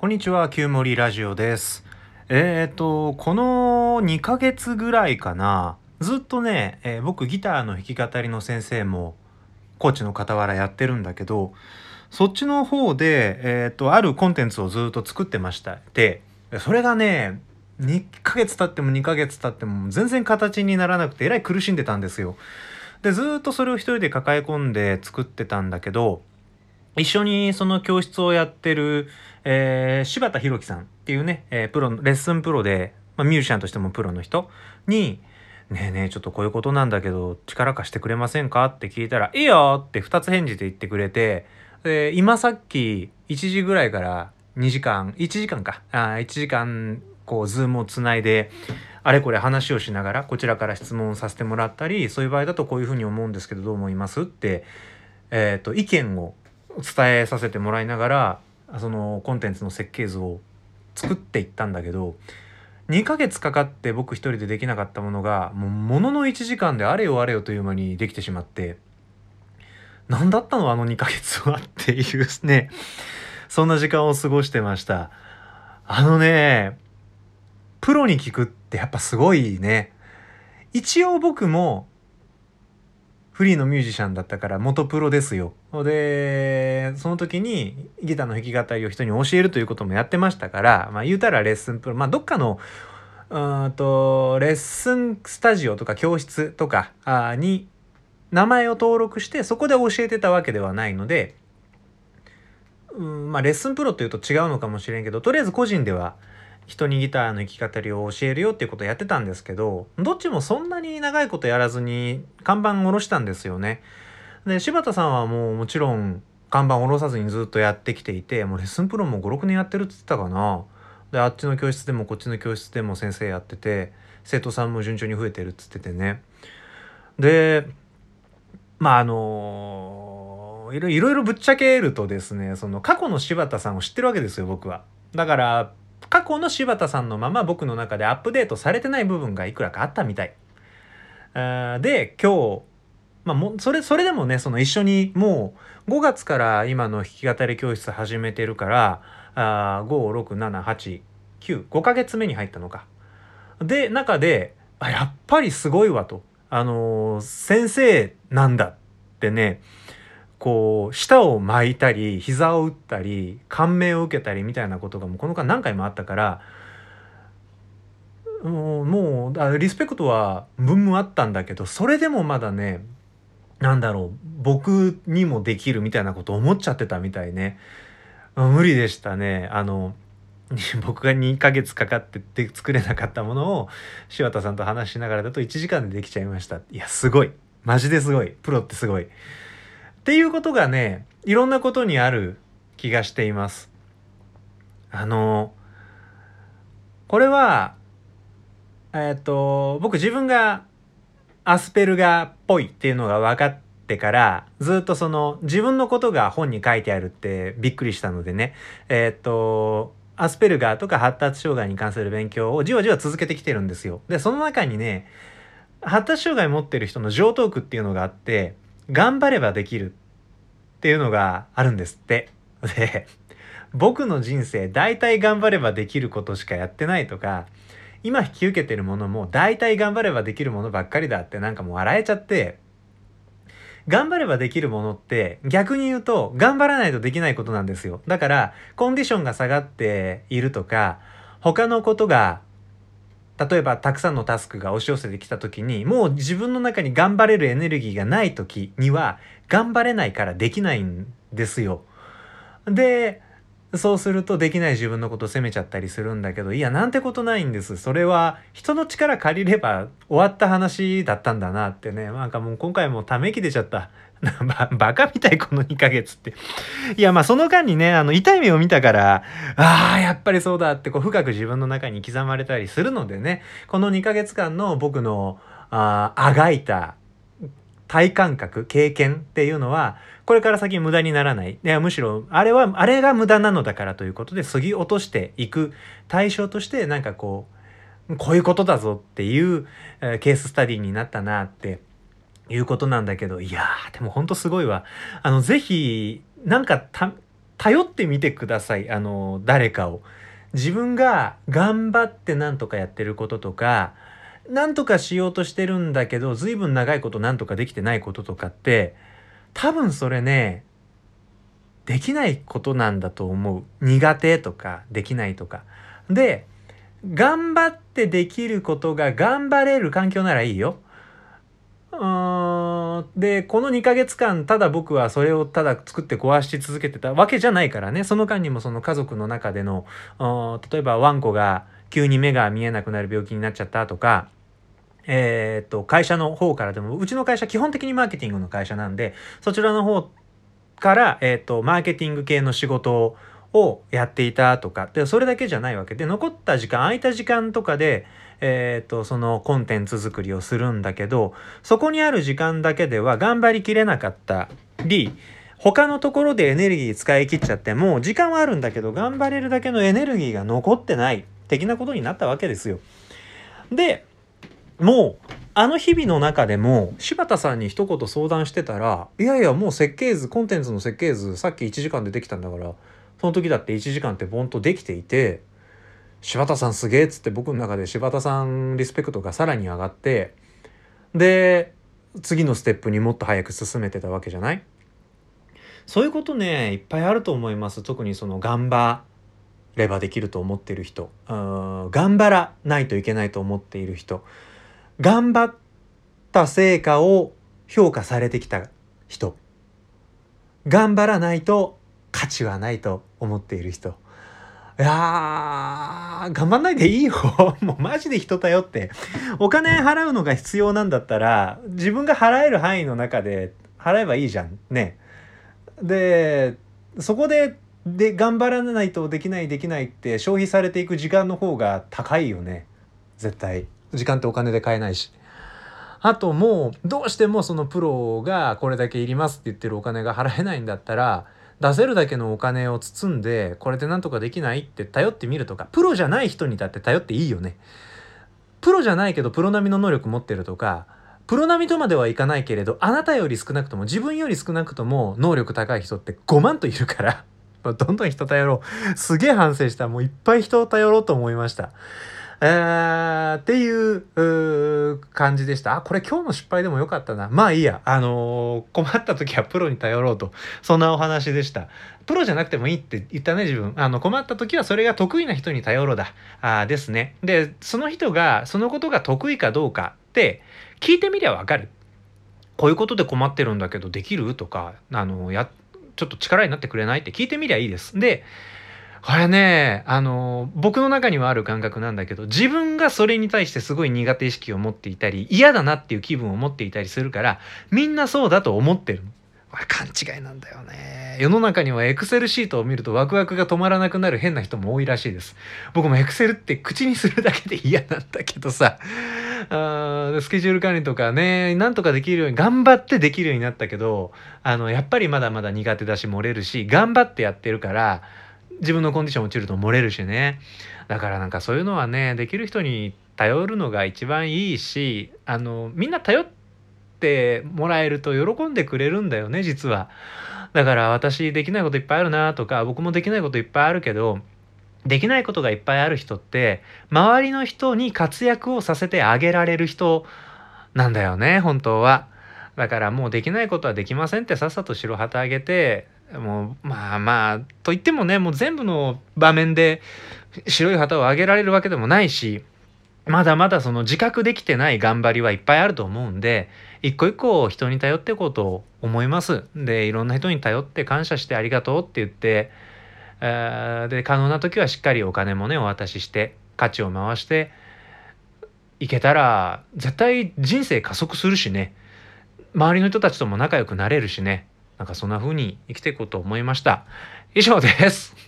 こんにちは、旧森ラジオです。えっ、と、この2ヶ月ぐらいかな、ずっとね、えー僕ギターの弾き語りの先生も、コーチの傍らやってるんだけど、そっちの方で、えっ、と、あるコンテンツをずっと作ってました。で、それがね、2ヶ月経っても2ヶ月経っても全然形にならなくて、えらい苦しんでたんですよ。で、ずっとそれを一人で抱え込んで作ってたんだけど、一緒にその教室をやってる、えー柴田博樹さんっていうね、えープロのレッスンプロで、まあ、ミュージシャンとしてもプロの人に「ねえねえちょっとこういうことなんだけど力貸してくれませんか?」って聞いたら「いいよ!」って2つ返事で言ってくれてで今さっき1時ぐらいから2時間1時間かあ1時間こう Zoom をつないであれこれ話をしながらこちらから質問させてもらったりそういう場合だとこういうふうに思うんですけどどう思いますって、えー、と意見を伝えさせてもらいながらそのコンテンツの設計図を作っていったんだけど2ヶ月かかって僕一人でできなかったものがもうものの1時間であれよあれよという間にできてしまって何だったのあの2ヶ月はっていうね。そんな時間を過ごしてました。あのねプロに聞くってやっぱすごいね。一応僕もフリーのミュージシャンだったから元プロですよ。で、その時にギターの弾き語りを人に教えるということもやってましたから、まあ言うたらレッスンプロ、まあどっかの、うんと、レッスンスタジオとか教室とかに名前を登録してそこで教えてたわけではないので、うん、まあレッスンプロというと違うのかもしれんけど、とりあえず個人では人にギターの弾き語りを教えるよっていうことをやってたんですけどどっちもそんなに長いことやらずに看板下ろしたんですよね。で柴田さんはもうもちろん看板下ろさずにずっとやってきていてもうレッスンプロも56年やってるって言ってたかな。であっちの教室でもこっちの教室でも先生やってて生徒さんも順調に増えてるっつっててね。でまああのいろいろぶっちゃけるとですねその過去の柴田さんを知ってるわけですよ僕は。だから過去の柴田さんのまま僕の中でアップデートされてない部分がいくらかあったみたい。で今日、まあ、もそれそれでもねその一緒にもう5月から今の弾き語り教室始めてるからあ56789 5ヶ月目に入ったのか。で中であやっぱりすごいわと。あのー先生なんだってねこう舌を巻いたり膝を打ったり感銘を受けたりみたいなことがもうこの間何回もあったからもうリスペクトは分々あったんだけどそれでもまだねなんだろう僕にもできるみたいなこと思っちゃってたみたいね。無理でしたね。あの 僕が2ヶ月かかってで作れなかったものを柴田さんと話しながらだと1時間でできちゃいました。いやすごい。マジですごい。プロってすごい。っていうことがねいろんなことにある気がしていますあのこれはえっ、と僕自分がアスペルガーっぽいっていうのが分かってからずっとその自分のことが本に書いてあるってびっくりしたのでねえっ、とアスペルガーとか発達障害に関する勉強をじわじわ続けてきてるんですよ。でその中にね発達障害持ってる人の上等句っていうのがあって頑張ればできるっていうのがあるんですって。で僕の人生大体頑張ればできることしかやってないとか今引き受けてるものも大体頑張ればできるものばっかりだってなんかもう笑えちゃって頑張ればできるものって逆に言うと頑張らないとできないことなんですよだからコンディションが下がっているとか他のことが例えばたくさんのタスクが押し寄せてきた時にもう自分の中に頑張れるエネルギーがない時には頑張れないからできないんですよ。でそうするとできない自分のことを責めちゃったりするんだけどいやなんてことないんです。それは人の力借りれば終わった話だったんだなってね。なんかもう今回もため息出ちゃった。ババカみたいこの2ヶ月って。いやまあその間にねあの痛い目を見たからああやっぱりそうだってこう深く自分の中に刻まれたりするのでねこの2ヶ月間の僕のあーあがいた体感覚経験っていうのはこれから先無駄にならない。いやむしろあれはあれが無駄なのだからということで削ぎ落としていく対象としてなんかこうこういうことだぞっていう、えーケーススタディになったなっていうことなんだけどいやーでもほんとすごいわ。あのぜひなんかた頼ってみてください。あの誰かを。自分が頑張って何とかやってることとか何とかしようとしてるんだけど随分長いこと何とかできてないこととかって多分それねできないことなんだと思う。苦手とかできないとか。で頑張ってできることが頑張れる環境ならいいよ。でこの2ヶ月間ただ僕はそれをただ作って壊し続けてたわけじゃないからね。その間にもその家族の中での例えばワンコが急に目が見えなくなる病気になっちゃったとかえー、っと会社の方からでもうちの会社基本的にマーケティングの会社なんでそちらの方から、えー、っとマーケティング系の仕事をやっていたとか。でそれだけじゃないわけ。で残った時間空いた時間とかでえーと、そのコンテンツ作りをするんだけどそこにある時間だけでは頑張りきれなかったり他のところでエネルギー使い切っちゃっても時間はあるんだけど頑張れるだけのエネルギーが残ってない的なことになったわけですよ。でもうあの日々の中でも柴田さんに一言相談してたらいやいやもう設計図コンテンツの設計図さっき1時間でできたんだからその時だって1時間ってボンとできていて柴田さんすげえっつって僕の中で柴田さんリスペクトがさらに上がってで次のステップにもっと早く進めてたわけじゃない？そういうことねいっぱいあると思います。特にその頑張ればできると思っている人。頑張らないといけないと思っている人。頑張った成果を評価されてきた人。頑張らないと価値はないと思っている人。いやー、頑張んないでいいよ。もうマジで人頼って。お金払うのが必要なんだったら、自分が払える範囲の中で払えばいいじゃん。ね。で、そこで、で、頑張らないとできないできないって消費されていく時間の方が高いよね。絶対。時間ってお金で買えないし。あともう、どうしてもそのプロがこれだけいりますって言ってるお金が払えないんだったら、出せるだけのお金を包んでこれでなんとかできないって頼ってみるとかプロじゃない人にだって頼っていいよね。プロじゃないけどプロ並みの能力持ってるとかプロ並みとまではいかないけれどあなたより少なくとも自分より少なくとも能力高い人って5万といるから どんどん人頼ろう。すげえ反省した。もういっぱい人を頼ろうと思いました。えー、っていう感じでした。あ、これ今日の失敗でもよかったな。まあいいや。あのー、困った時はプロに頼ろうと。そんなお話でした。プロじゃなくてもいいって言ったね、自分。あの、困った時はそれが得意な人に頼ろうだ。あですね。で、その人が、そのことが得意かどうかって聞いてみりゃわかる。こういうことで困ってるんだけどできる？とか、あの、や、ちょっと力になってくれない？って聞いてみりゃいいです。で、これね、あの、僕の中にはある感覚なんだけど、自分がそれに対してすごい苦手意識を持っていたり、嫌だなっていう気分を持っていたりするから、みんなそうだと思ってる。これ勘違いなんだよね。世の中にはエクセルシートを見るとワクワクが止まらなくなる変な人も多いらしいです。僕もエクセルって口にするだけで嫌なんだけどさ、あスケジュール管理とかね、なんとかできるように、頑張ってできるようになったけど、あの、やっぱりまだまだ苦手だし漏れるし、頑張ってやってるから、自分のコンディション落ちると漏れるしねだからなんかそういうのはねできる人に頼るのが一番いいしあのみんな頼ってもらえると喜んでくれるんだよね実はだから私できないこといっぱいあるなとか僕もできないこといっぱいあるけどできないことがいっぱいある人って周りの人に活躍をさせてあげられる人なんだよね本当は。だからもうできないことはできませんってさっさと白旗あげてもうまあまあと言ってもねもう全部の場面で白い旗を上げられるわけでもないしまだまだその自覚できてない頑張りはいっぱいあると思うんで一個一個人に頼っていこうと思います。でいろんな人に頼って感謝してありがとうって言ってえで可能な時はしっかりお金もねお渡しして価値を回していけたら絶対人生加速するしね周りの人たちとも仲良くなれるしねなんかそんな風に生きていこうと思いました。以上です。